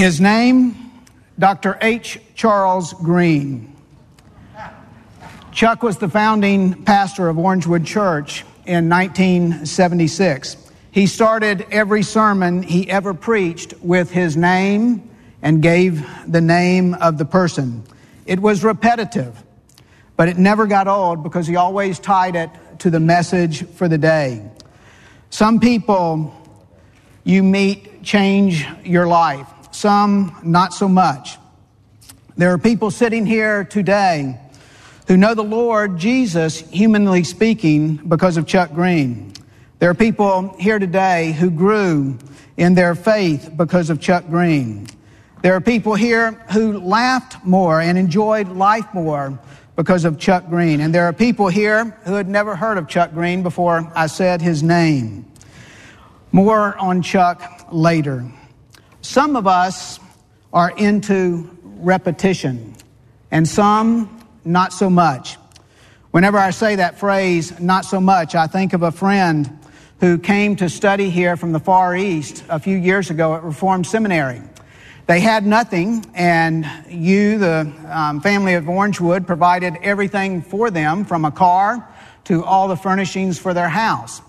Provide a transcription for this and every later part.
His name, Dr. H. Charles Green. Chuck was the founding pastor of Orangewood Church in 1976. He started every sermon he ever preached with his name and gave the name of the person. It was repetitive, but it never got old because he always tied it to the message for the day. Some people you meet change your life, some not so much. There are people sitting here today who know the Lord Jesus, humanly speaking, because of Chuck Green. There are people here today who grew in their faith because of Chuck Green. There are people here who laughed more and enjoyed life more because of Chuck Green. And there are people here who had never heard of Chuck Green before I said his name. More on Chuck later. Some of us are into repetition, and some not so much. Whenever I say that phrase, not so much, I think of a friend who came to study here from the Far East a few years ago at Reformed Seminary. They had nothing, and you, the um, family of Orangewood, provided everything for them from a car to all the furnishings for their house.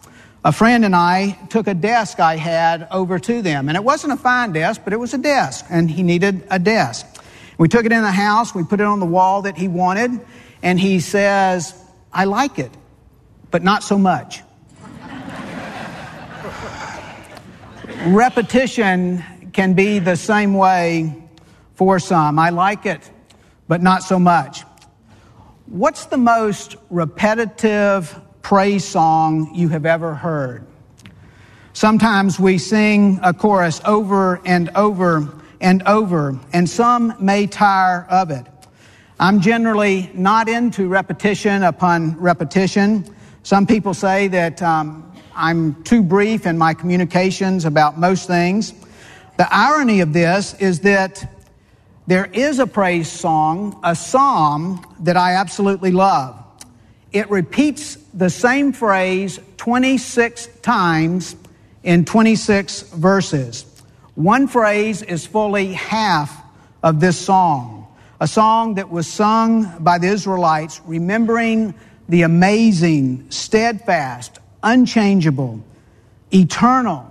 A friend and I took a desk I had over to them, and it wasn't a fine desk, but it was a desk, and he needed a desk. We took it in the house, we put it on the wall that he wanted, and he says, I like it, but not so much. Repetition can be the same way for some. I like it, but not so much. What's the most repetitive praise song you have ever heard? Sometimes we sing a chorus over and over and over, and some may tire of it. I'm generally not into repetition upon repetition. Some people say that um, I'm too brief in my communications about most things. The irony of this is that there is a praise song, a psalm that I absolutely love. It repeats the same phrase 26 times in 26 verses. One phrase is fully half of this song, a song that was sung by the Israelites, remembering the amazing, steadfast, unchangeable, eternal,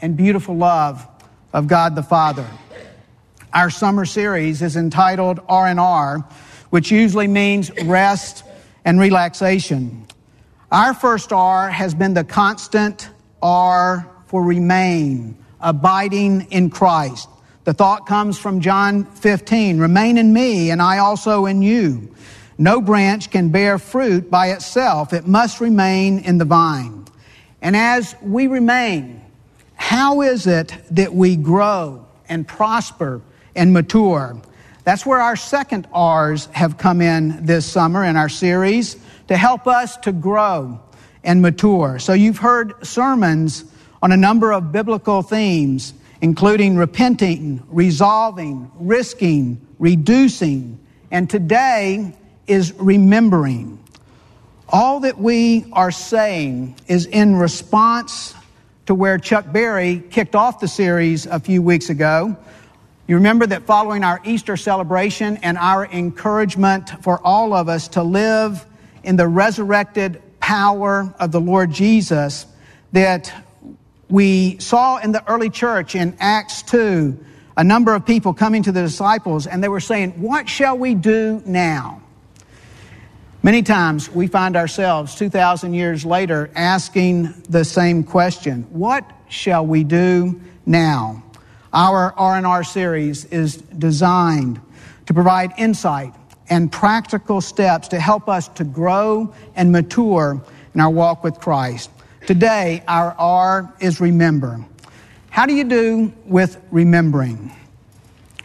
and beautiful love of God the Father. Our summer series is entitled R&R, which usually means rest and relaxation. Our first R has been the constant R for remain, abiding in Christ. The thought comes from John 15, remain in me and I also in you. No branch can bear fruit by itself. It must remain in the vine. And as we remain, how is it that we grow and prosper and mature? That's where our second R's have come in this summer in our series to help us to grow and mature. So you've heard sermons on a number of biblical themes, including repenting, resolving, risking, reducing, and today is remembering. All that we are saying is in response to where Chuck Berry kicked off the series a few weeks ago. You remember that following our Easter celebration and our encouragement for all of us to live in the resurrected power of the Lord Jesus, that we saw in the early church in Acts 2 a number of people coming to the disciples and they were saying, What shall we do now? Many times we find ourselves 2,000 years later asking the same question What shall we do now? Our R&R series is designed to provide insight and practical steps to help us to grow and mature in our walk with Christ. Today, our R is remember. How do you do with remembering?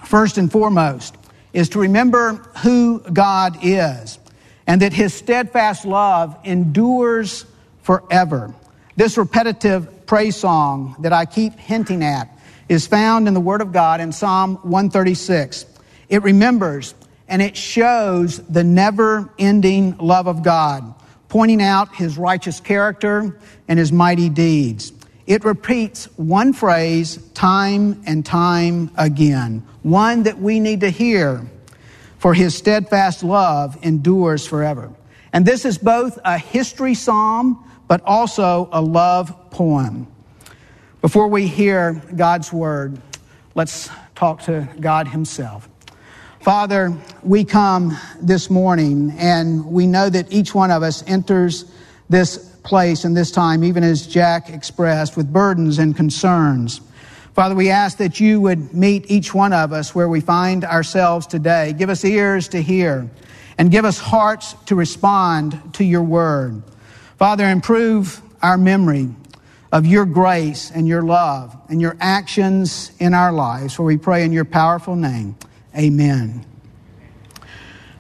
First and foremost is to remember who God is and that his steadfast love endures forever. This repetitive praise song that I keep hinting at is found in the Word of God in Psalm 136. It remembers and it shows the never ending love of God, pointing out his righteous character and his mighty deeds. it repeats one phrase time and time again, one that we need to hear, for his steadfast love endures forever. And this is both a history psalm, but also a love poem. Before we hear God's word, let's talk to God Himself. Father, we come this morning and we know that each one of us enters this place and this time, even as Jack expressed, with burdens and concerns. Father, we ask that you would meet each one of us where we find ourselves today. Give us ears to hear and give us hearts to respond to your word. Father, improve our memory of your grace and your love and your actions in our lives. For we pray in your powerful name. Amen.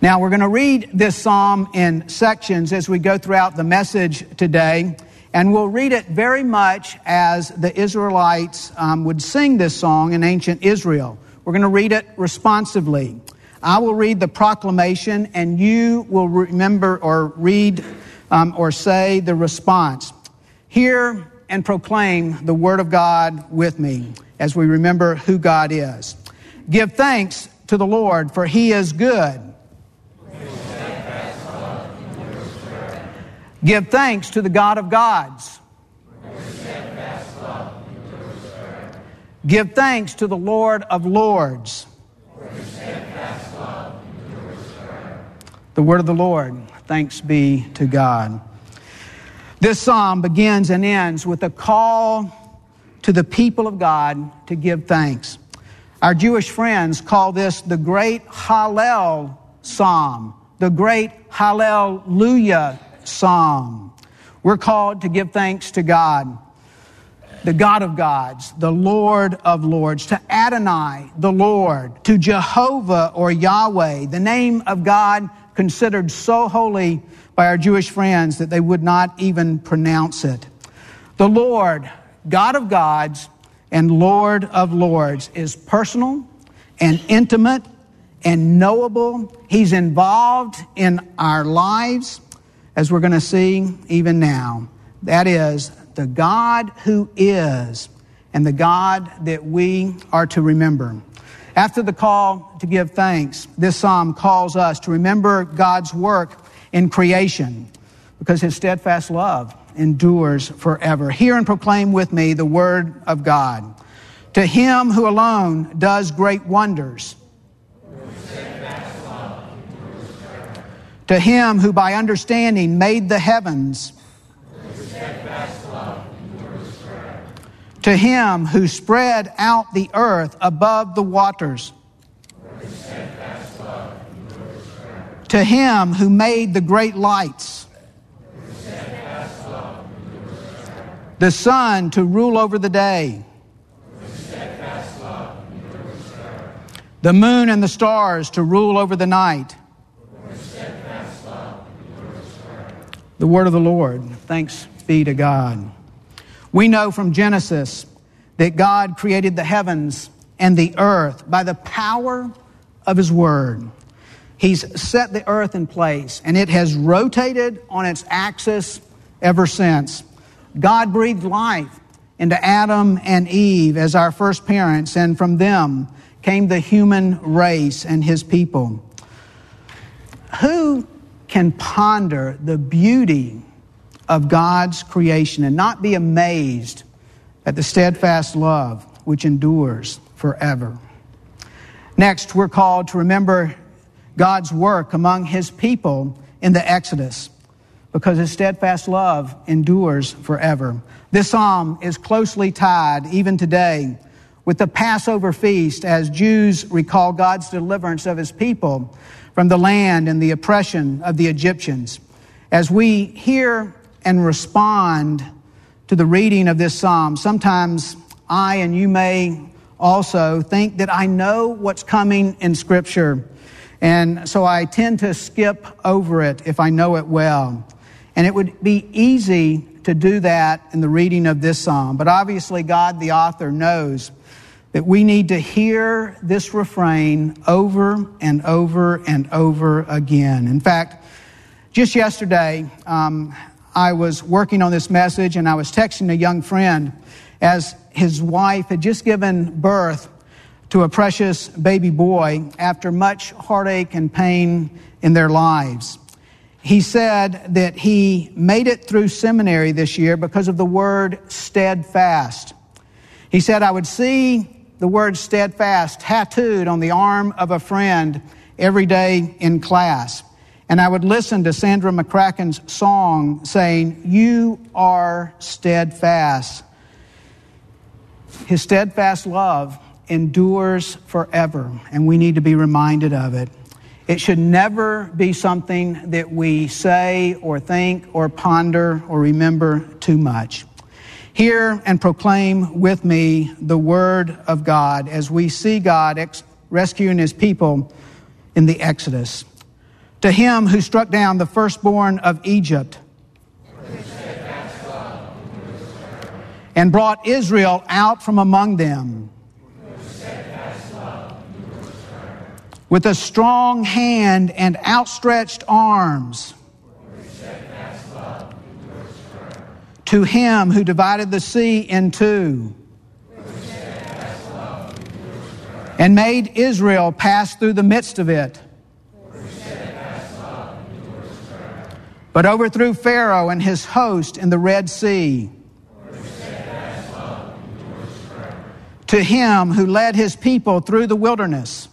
Now, we're going to read this psalm in sections as we go throughout the message today. And we'll read it very much as the Israelites um, would sing this song in ancient Israel. We're going to read it responsively. I will read the proclamation, and you will remember or read um, or say the response. Hear and proclaim the Word of God with me as we remember who God is. Give thanks to the Lord, for He is good. Give thanks to the God of gods. Give thanks to the Lord of lords. The word of the Lord. Thanks be to God. This psalm begins and ends with a call to the people of God to give thanks. Our Jewish friends call this the great Hallel psalm, the great Hallelujah psalm. We're called to give thanks to God, the God of gods, the Lord of lords, to Adonai, the Lord, to Jehovah or Yahweh, the name of God considered so holy by our Jewish friends that they would not even pronounce it. The Lord, God of gods and Lord of lords, is personal and intimate and knowable. He's involved in our lives, as we're going to see even now. That is the God who is and the God that we are to remember. After the call to give thanks, this psalm calls us to remember God's work in creation because his steadfast love endures forever. Hear and proclaim with me the word of God. To him who alone does great wonders. To him who by understanding made the heavens. To him who spread out the earth above the waters to him who made the great lights, the sun to rule over the day, the moon and the stars to rule over the night. The word of the Lord. Thanks be to God. We know from Genesis that God created the heavens and the earth by the power of his word. He's set the earth in place, and it has rotated on its axis ever since. God breathed life into Adam and Eve as our first parents, and from them came the human race and his people. Who can ponder the beauty of God's creation and not be amazed at the steadfast love which endures forever? Next, we're called to remember God's work among his people in the Exodus because his steadfast love endures forever. This psalm is closely tied, even today, with the Passover feast as Jews recall God's deliverance of his people from the land and the oppression of the Egyptians. As we hear and respond to the reading of this psalm, sometimes I and you may also think that I know what's coming in Scripture and so I tend to skip over it if I know it well. And it would be easy to do that in the reading of this psalm. But obviously, God, the author, knows that we need to hear this refrain over and over and over again. In fact, just yesterday, um, I was working on this message and I was texting a young friend as his wife had just given birth to a precious baby boy after much heartache and pain in their lives. He said that he made it through seminary this year because of the word steadfast. He said, I would see the word steadfast tattooed on the arm of a friend every day in class. And I would listen to Sandra McCracken's song saying, You are steadfast. His steadfast love endures forever, and we need to be reminded of it. It should never be something that we say or think or ponder or remember too much. Hear and proclaim with me the word of God as we see God ex- rescuing his people in the Exodus. To him who struck down the firstborn of Egypt and brought Israel out from among them with a strong hand and outstretched arms to him who divided the sea in two and made Israel pass through the midst of it. But overthrew Pharaoh and his host in the Red Sea. To him who led his people through the wilderness.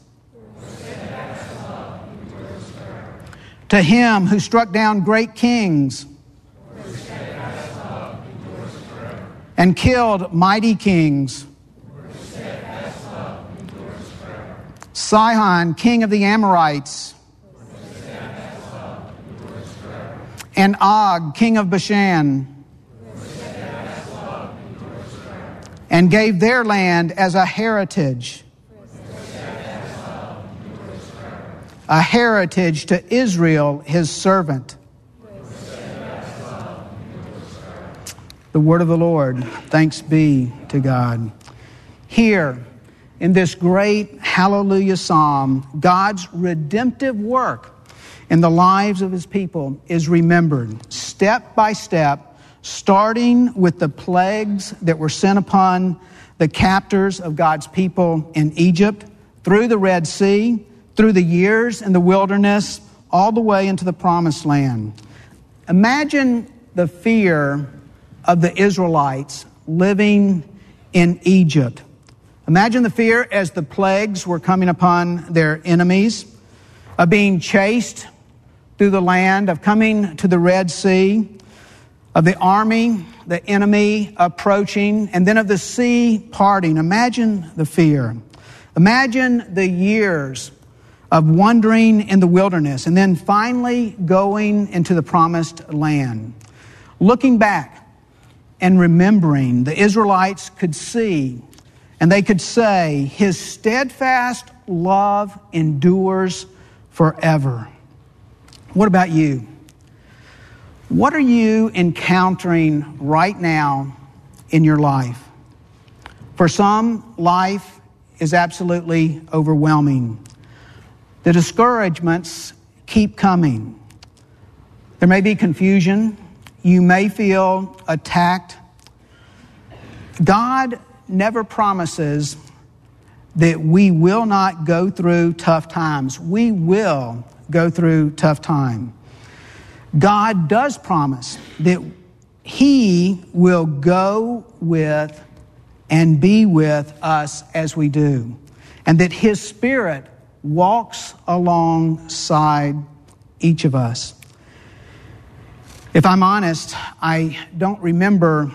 To him who struck down great kings and killed mighty kings. Sihon, king of the Amorites, and Og, king of Bashan, and gave their land as a heritage. A heritage to Israel, his servant. the word of the Lord. Thanks be to God. Here, in this great hallelujah psalm, God's redemptive work in the lives of his people is remembered step by step, starting with the plagues that were sent upon the captors of God's people in Egypt, through the Red Sea, through the years in the wilderness, all the way into the promised land. Imagine the fear of the Israelites living in Egypt. Imagine the fear as the plagues were coming upon their enemies, of being chased through the land, of coming to the Red Sea, of the army, the enemy approaching, and then of the sea parting. Imagine the fear. Imagine the years of wandering in the wilderness and then finally going into the promised land. Looking back, and remembering, the Israelites could see and they could say, His steadfast love endures forever. What about you? What are you encountering right now in your life? For some, life is absolutely overwhelming. The discouragements keep coming. There may be confusion, you may feel attacked. God never promises that we will not go through tough times. We will go through tough time. God does promise that He will go with and be with us as we do, and that His Spirit walks alongside each of us. If I'm honest, I don't remember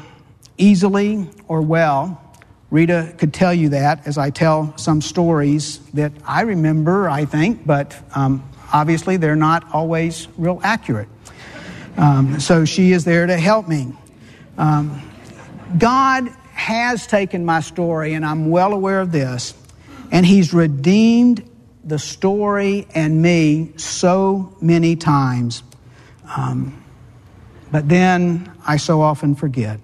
easily or well. Rita could tell you that as I tell some stories that I remember, I think, but um, obviously they're not always real accurate. Um, so she is there to help me. Um, God has taken my story, and I'm well aware of this, and He's redeemed the story and me so many times. Um, but then I so often forget.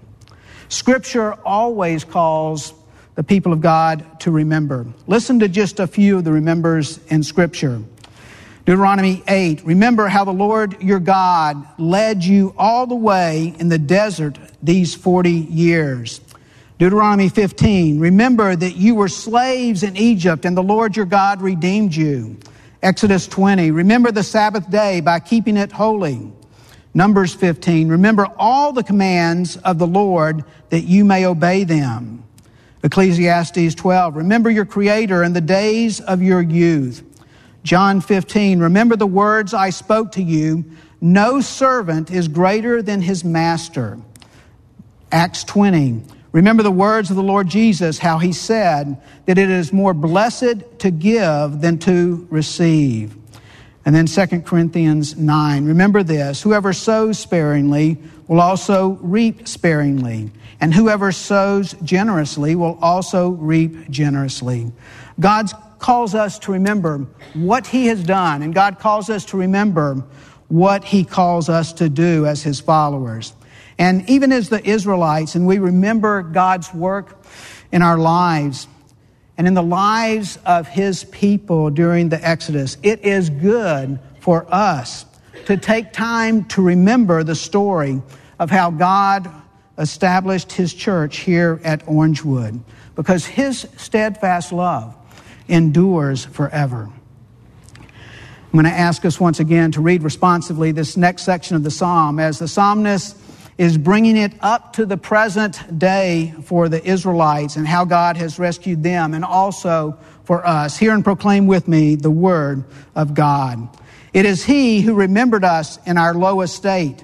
Scripture always calls the people of God to remember. Listen to just a few of the remembers in Scripture. Deuteronomy 8, remember how the Lord your God led you all the way in the desert these 40 years. Deuteronomy 15, remember that you were slaves in Egypt and the Lord your God redeemed you. Exodus 20, remember the Sabbath day by keeping it holy. Numbers 15, remember all the commands of the Lord that you may obey them. Ecclesiastes 12, remember your Creator in the days of your youth. John 15, remember the words I spoke to you. No servant is greater than his master. Acts 20, remember the words of the Lord Jesus, how he said that it is more blessed to give than to receive. And then 2 Corinthians 9, remember this whoever sows sparingly will also reap sparingly, and whoever sows generously will also reap generously. God calls us to remember what He has done, and God calls us to remember what He calls us to do as His followers. And even as the Israelites, and we remember God's work in our lives and in the lives of His people during the Exodus, it is good for us to take time to remember the story of how God established His church here at Orangewood because His steadfast love endures forever. I'm going to ask us once again to read responsively this next section of the psalm as the psalmist is bringing it up to the present day for the Israelites and how God has rescued them and also for us. Hear and proclaim with me the word of God. It is He who remembered us in our low estate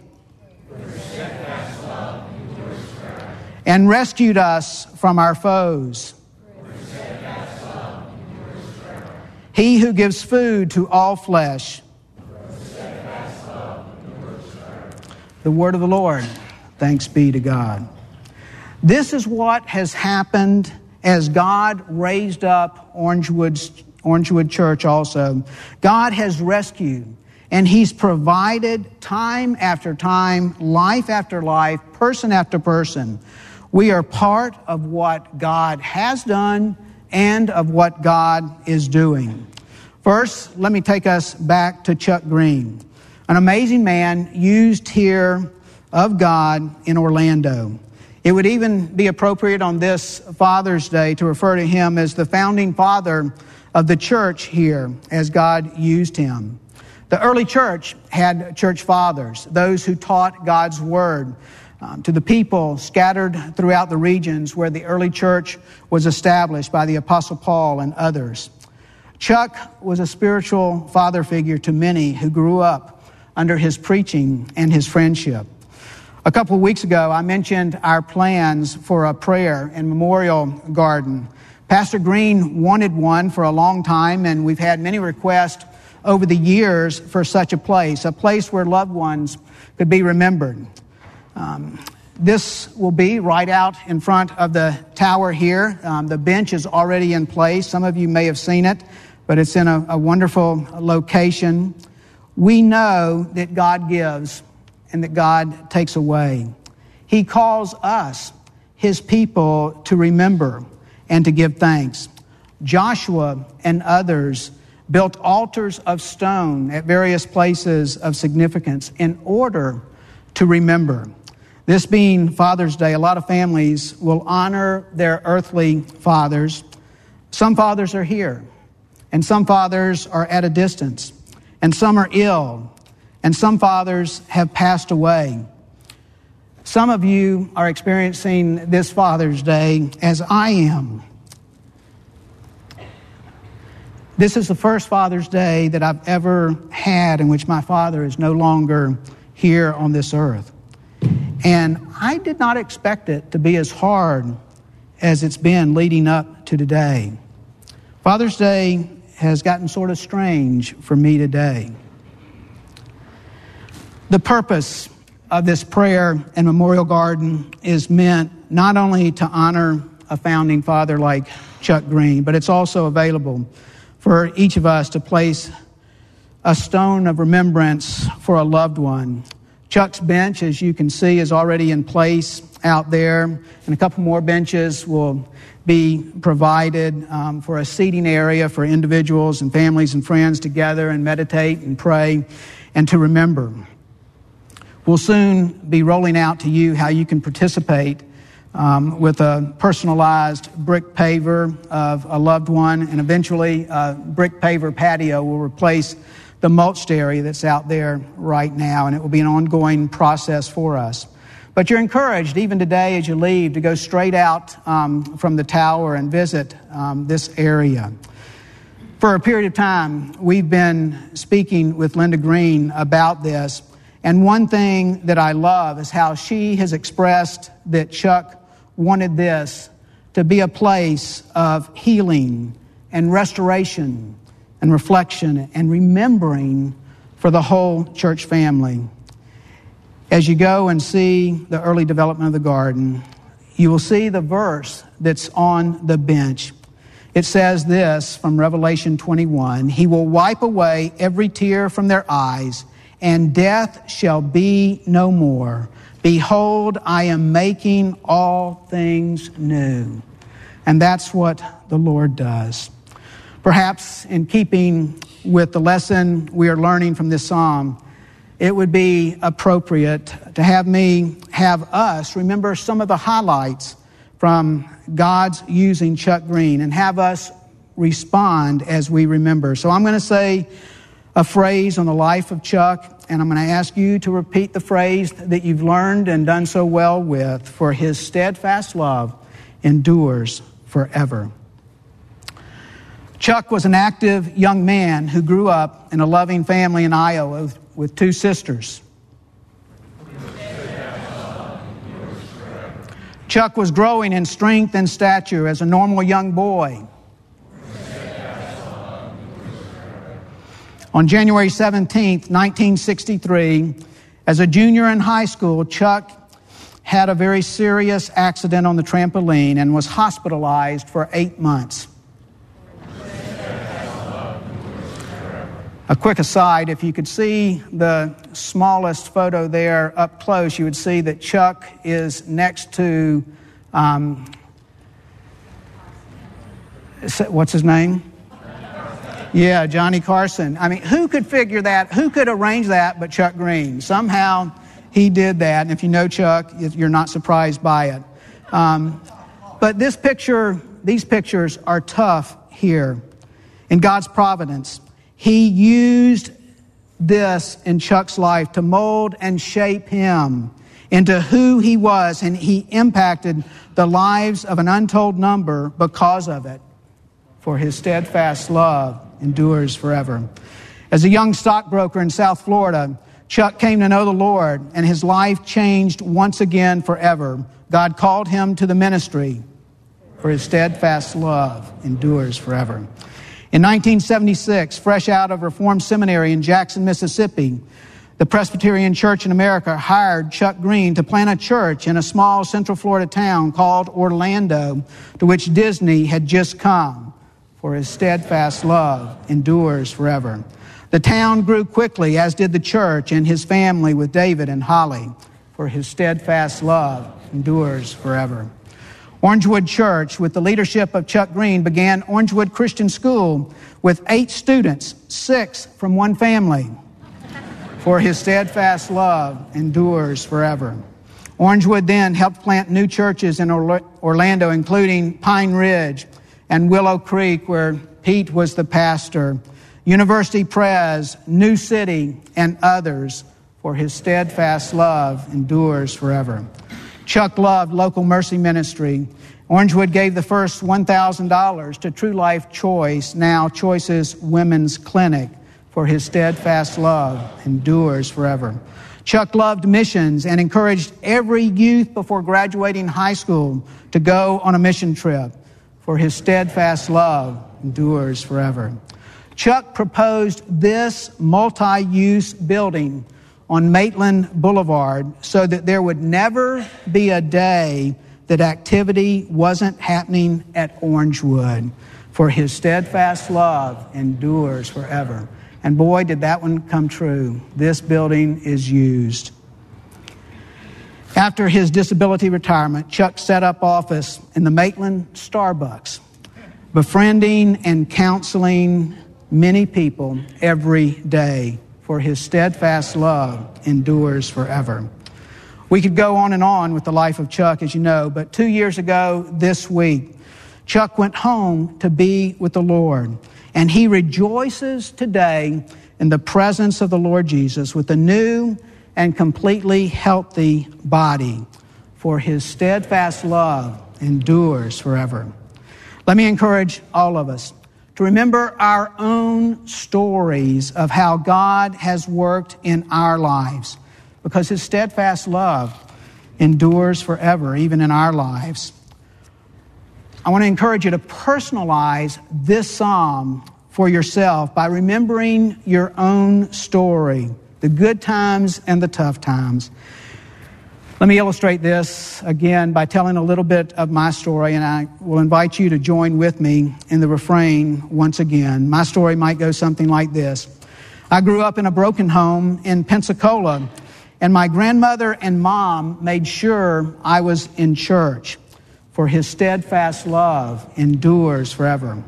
and rescued us from our foes. He who gives food to all flesh. The word of the Lord. Thanks be to God. This is what has happened as God raised up Orangewood's, Orangewood Church also. God has rescued and He's provided time after time, life after life, person after person. We are part of what God has done and of what God is doing. First, let me take us back to Chuck Green, an amazing man used here of God in Orlando. It would even be appropriate on this Father's Day to refer to him as the founding father of the church here, as God used him. The early church had church fathers, those who taught God's word um, to the people scattered throughout the regions where the early church was established by the Apostle Paul and others. Chuck was a spiritual father figure to many who grew up under his preaching and his friendship. A couple of weeks ago, I mentioned our plans for a prayer and memorial garden. Pastor Green wanted one for a long time, and we've had many requests over the years for such a place, a place where loved ones could be remembered. Um, this will be right out in front of the tower here. Um, the bench is already in place. Some of you may have seen it, but it's in a, a wonderful location. We know that God gives and that God takes away. He calls us, His people, to remember and to give thanks. Joshua and others built altars of stone at various places of significance in order to remember. This being Father's Day, a lot of families will honor their earthly fathers. Some fathers are here, and some fathers are at a distance, and some are ill, and some fathers have passed away. Some of you are experiencing this Father's Day as I am. This is the first Father's Day that I've ever had in which my father is no longer here on this earth. And I did not expect it to be as hard as it's been leading up to today. Father's Day has gotten sort of strange for me today. The purpose of this prayer and memorial garden is meant not only to honor a founding father like Chuck Green, but it's also available for each of us to place a stone of remembrance for a loved one Chuck's bench, as you can see, is already in place out there, and a couple more benches will be provided um, for a seating area for individuals and families and friends to gather and meditate and pray and to remember. We'll soon be rolling out to you how you can participate um, with a personalized brick paver of a loved one, and eventually a brick paver patio will replace the mulched area that's out there right now, and it will be an ongoing process for us. But you're encouraged, even today as you leave, to go straight out um, from the tower and visit um, this area. For a period of time, we've been speaking with Linda Green about this. And one thing that I love is how she has expressed that Chuck wanted this to be a place of healing and restoration and reflection and remembering for the whole church family. As you go and see the early development of the garden, you will see the verse that's on the bench. It says this from Revelation 21 He will wipe away every tear from their eyes, and death shall be no more. Behold, I am making all things new. And that's what the Lord does. Perhaps in keeping with the lesson we are learning from this psalm, it would be appropriate to have me have us remember some of the highlights from God's using Chuck Green and have us respond as we remember. So I'm going to say a phrase on the life of Chuck, and I'm going to ask you to repeat the phrase that you've learned and done so well with for his steadfast love endures forever. Chuck was an active young man who grew up in a loving family in Iowa with two sisters. Chuck was growing in strength and stature as a normal young boy. On January 17, 1963, as a junior in high school, Chuck had a very serious accident on the trampoline and was hospitalized for eight months. A quick aside if you could see the smallest photo there up close, you would see that Chuck is next to, um, what's his name? Yeah, Johnny Carson. I mean, who could figure that? Who could arrange that but Chuck Green? Somehow he did that. And if you know Chuck, you're not surprised by it. Um, but this picture, these pictures are tough here. In God's providence, he used this in Chuck's life to mold and shape him into who he was, and he impacted the lives of an untold number because of it. For his steadfast love endures forever. As a young stockbroker in South Florida, Chuck came to know the Lord, and his life changed once again forever. God called him to the ministry, for his steadfast love endures forever. In 1976, fresh out of Reformed Seminary in Jackson, Mississippi, the Presbyterian Church in America hired Chuck Green to plant a church in a small Central Florida town called Orlando, to which Disney had just come, for his steadfast love endures forever. The town grew quickly, as did the church and his family with David and Holly, for his steadfast love endures forever. Orangewood Church, with the leadership of Chuck Green, began Orangewood Christian School with eight students, six from one family. For his steadfast love endures forever. Orangewood then helped plant new churches in Orlando, including Pine Ridge and Willow Creek, where Pete was the pastor, University Pres, New City, and others. For his steadfast love endures forever. Chuck loved local mercy ministry. Orangewood gave the first $1,000 to True Life Choice, now Choices Women's Clinic, for his steadfast love endures forever. Chuck loved missions and encouraged every youth before graduating high school to go on a mission trip, for his steadfast love endures forever. Chuck proposed this multi use building on Maitland Boulevard so that there would never be a day that activity wasn't happening at Orangewood, for his steadfast love endures forever. And boy, did that one come true. This building is used. After his disability retirement, Chuck set up office in the Maitland Starbucks, befriending and counseling many people every day for his steadfast love endures forever. We could go on and on with the life of Chuck, as you know, but two years ago this week, Chuck went home to be with the Lord, and he rejoices today in the presence of the Lord Jesus with a new and completely healthy body, for his steadfast love endures forever. Let me encourage all of us to remember our own stories of how God has worked in our lives, because his steadfast love endures forever, even in our lives. I want to encourage you to personalize this psalm for yourself by remembering your own story, the good times and the tough times. Let me illustrate this again by telling a little bit of my story, and I will invite you to join with me in the refrain once again. My story might go something like this I grew up in a broken home in Pensacola, and my grandmother and mom made sure I was in church, for his steadfast love endures forever.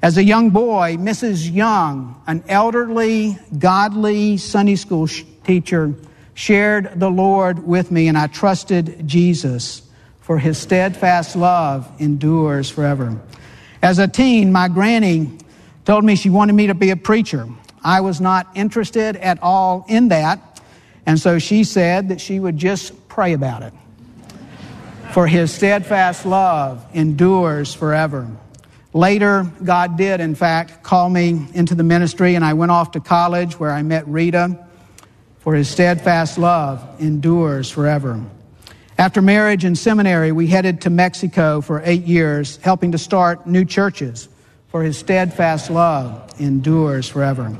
As a young boy, Mrs. Young, an elderly, godly Sunday school teacher, shared the Lord with me, and I trusted Jesus, for his steadfast love endures forever. As a teen, my granny told me she wanted me to be a preacher. I was not interested at all in that, and so she said that she would just pray about it. For his steadfast love endures forever. Later, God did, in fact, call me into the ministry, and I went off to college where I met Rita, for his steadfast love endures forever. After marriage and seminary, we headed to Mexico for eight years, helping to start new churches, for his steadfast love endures forever.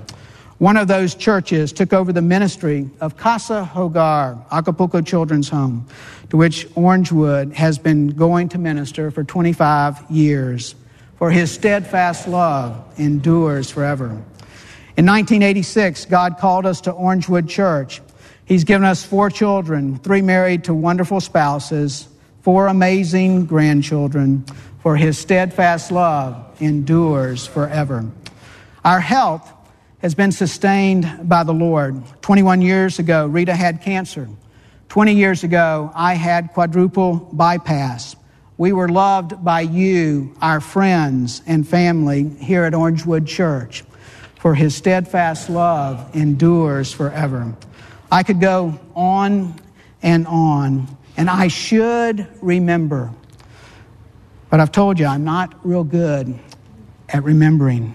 One of those churches took over the ministry of Casa Hogar, Acapulco Children's Home, to which Orangewood has been going to minister for 25 years for his steadfast love endures forever. In 1986, God called us to Orangewood Church. He's given us four children, three married to wonderful spouses, four amazing grandchildren, for his steadfast love endures forever. Our health has been sustained by the Lord. 21 years ago, Rita had cancer. 20 years ago, I had quadruple bypass. We were loved by you, our friends and family here at Orangewood Church, for his steadfast love endures forever. I could go on and on, and I should remember. But I've told you, I'm not real good at remembering.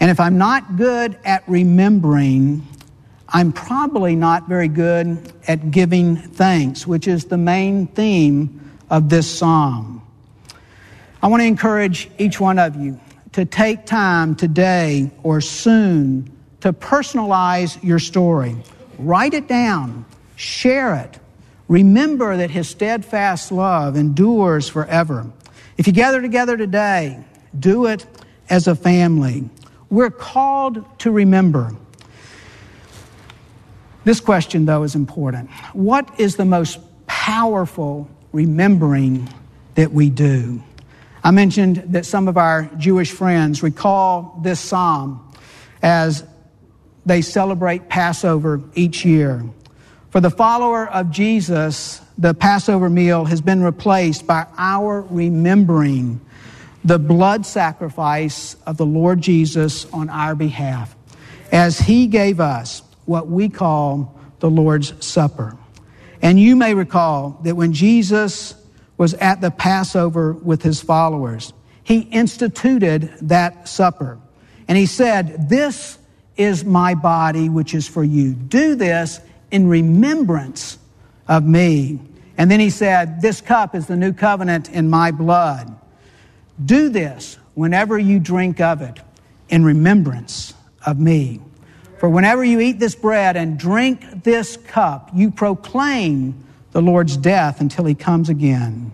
And if I'm not good at remembering, I'm probably not very good at giving thanks, which is the main theme of this psalm. I want to encourage each one of you to take time today or soon to personalize your story. Write it down, share it. Remember that his steadfast love endures forever. If you gather together today, do it as a family. We're called to remember. This question, though, is important. What is the most powerful remembering that we do. I mentioned that some of our Jewish friends recall this psalm as they celebrate Passover each year. For the follower of Jesus, the Passover meal has been replaced by our remembering the blood sacrifice of the Lord Jesus on our behalf as he gave us what we call the Lord's Supper. And you may recall that when Jesus was at the Passover with his followers, he instituted that supper. And he said, This is my body, which is for you. Do this in remembrance of me. And then he said, This cup is the new covenant in my blood. Do this whenever you drink of it in remembrance of me. For whenever you eat this bread and drink this cup, you proclaim the Lord's death until he comes again.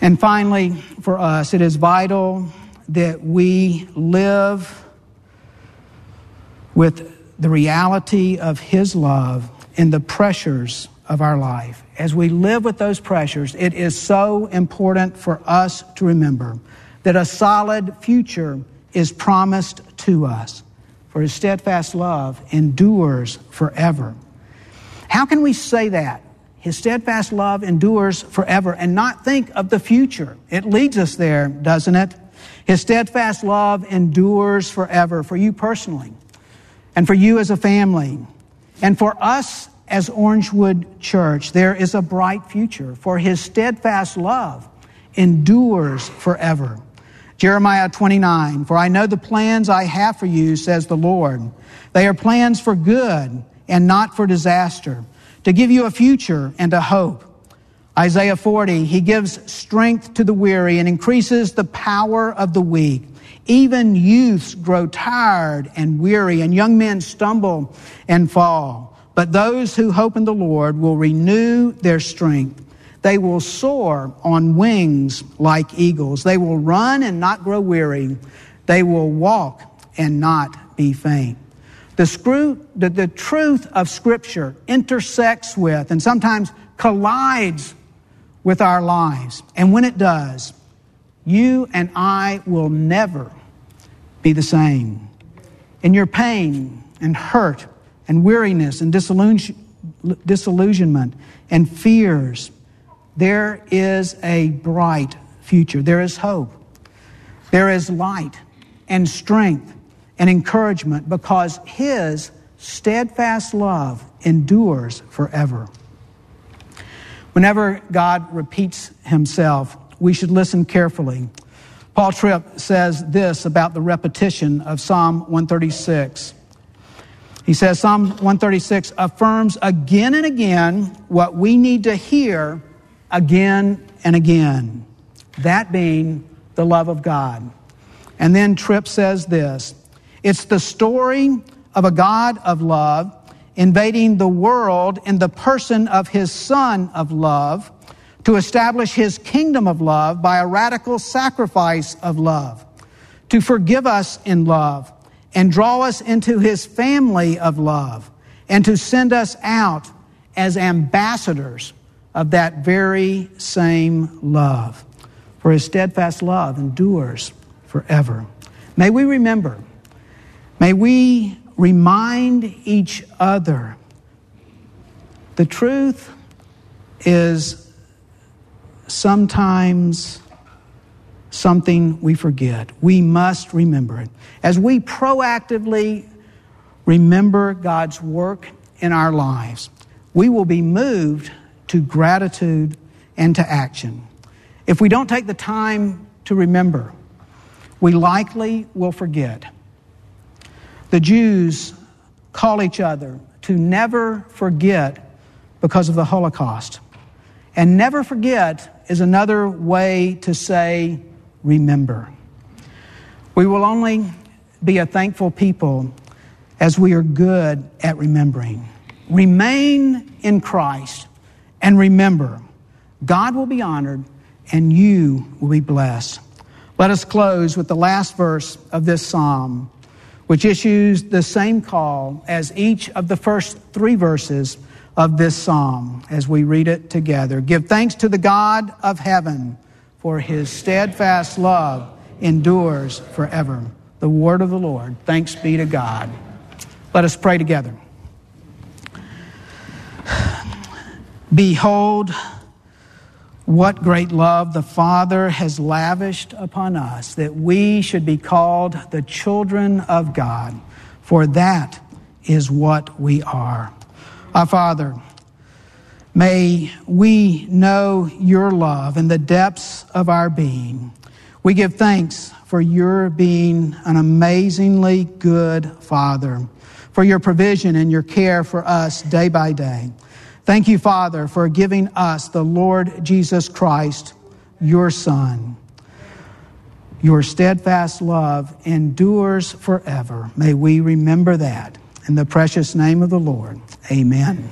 And finally, for us, it is vital that we live with the reality of his love in the pressures of our life. As we live with those pressures, it is so important for us to remember that a solid future is promised to us for his steadfast love endures forever. How can we say that? His steadfast love endures forever and not think of the future. It leads us there, doesn't it? His steadfast love endures forever for you personally and for you as a family and for us as Orangewood Church. There is a bright future for his steadfast love endures forever. Jeremiah 29, for I know the plans I have for you, says the Lord. They are plans for good and not for disaster, to give you a future and a hope. Isaiah 40, he gives strength to the weary and increases the power of the weak. Even youths grow tired and weary, and young men stumble and fall. But those who hope in the Lord will renew their strength. They will soar on wings like eagles. They will run and not grow weary. They will walk and not be faint. The, screw, the, the truth of Scripture intersects with and sometimes collides with our lives. And when it does, you and I will never be the same. In your pain and hurt and weariness and disillusionment and fears there is a bright future. There is hope. There is light and strength and encouragement because His steadfast love endures forever. Whenever God repeats Himself, we should listen carefully. Paul Tripp says this about the repetition of Psalm 136. He says Psalm 136 affirms again and again what we need to hear again and again. That being the love of God. And then Tripp says this it's the story of a God of love invading the world in the person of his Son of love to establish his kingdom of love by a radical sacrifice of love, to forgive us in love and draw us into his family of love, and to send us out as ambassadors of that very same love. For his steadfast love endures forever. May we remember, may we remind each other the truth is sometimes something we forget. We must remember it. As we proactively remember God's work in our lives, we will be moved to gratitude and to action. If we don't take the time to remember, we likely will forget. The Jews call each other to never forget because of the Holocaust. And never forget is another way to say remember. We will only be a thankful people as we are good at remembering. Remain in Christ and remember, God will be honored and you will be blessed. Let us close with the last verse of this psalm, which issues the same call as each of the first three verses of this psalm as we read it together. Give thanks to the God of heaven, for his steadfast love endures forever. The word of the Lord. Thanks be to God. Let us pray together. Behold, what great love the Father has lavished upon us that we should be called the children of God, for that is what we are. Our Father, may we know your love in the depths of our being. We give thanks for your being an amazingly good Father, for your provision and your care for us day by day. Thank you, Father, for giving us the Lord Jesus Christ, your Son. Your steadfast love endures forever. May we remember that. In the precious name of the Lord, amen.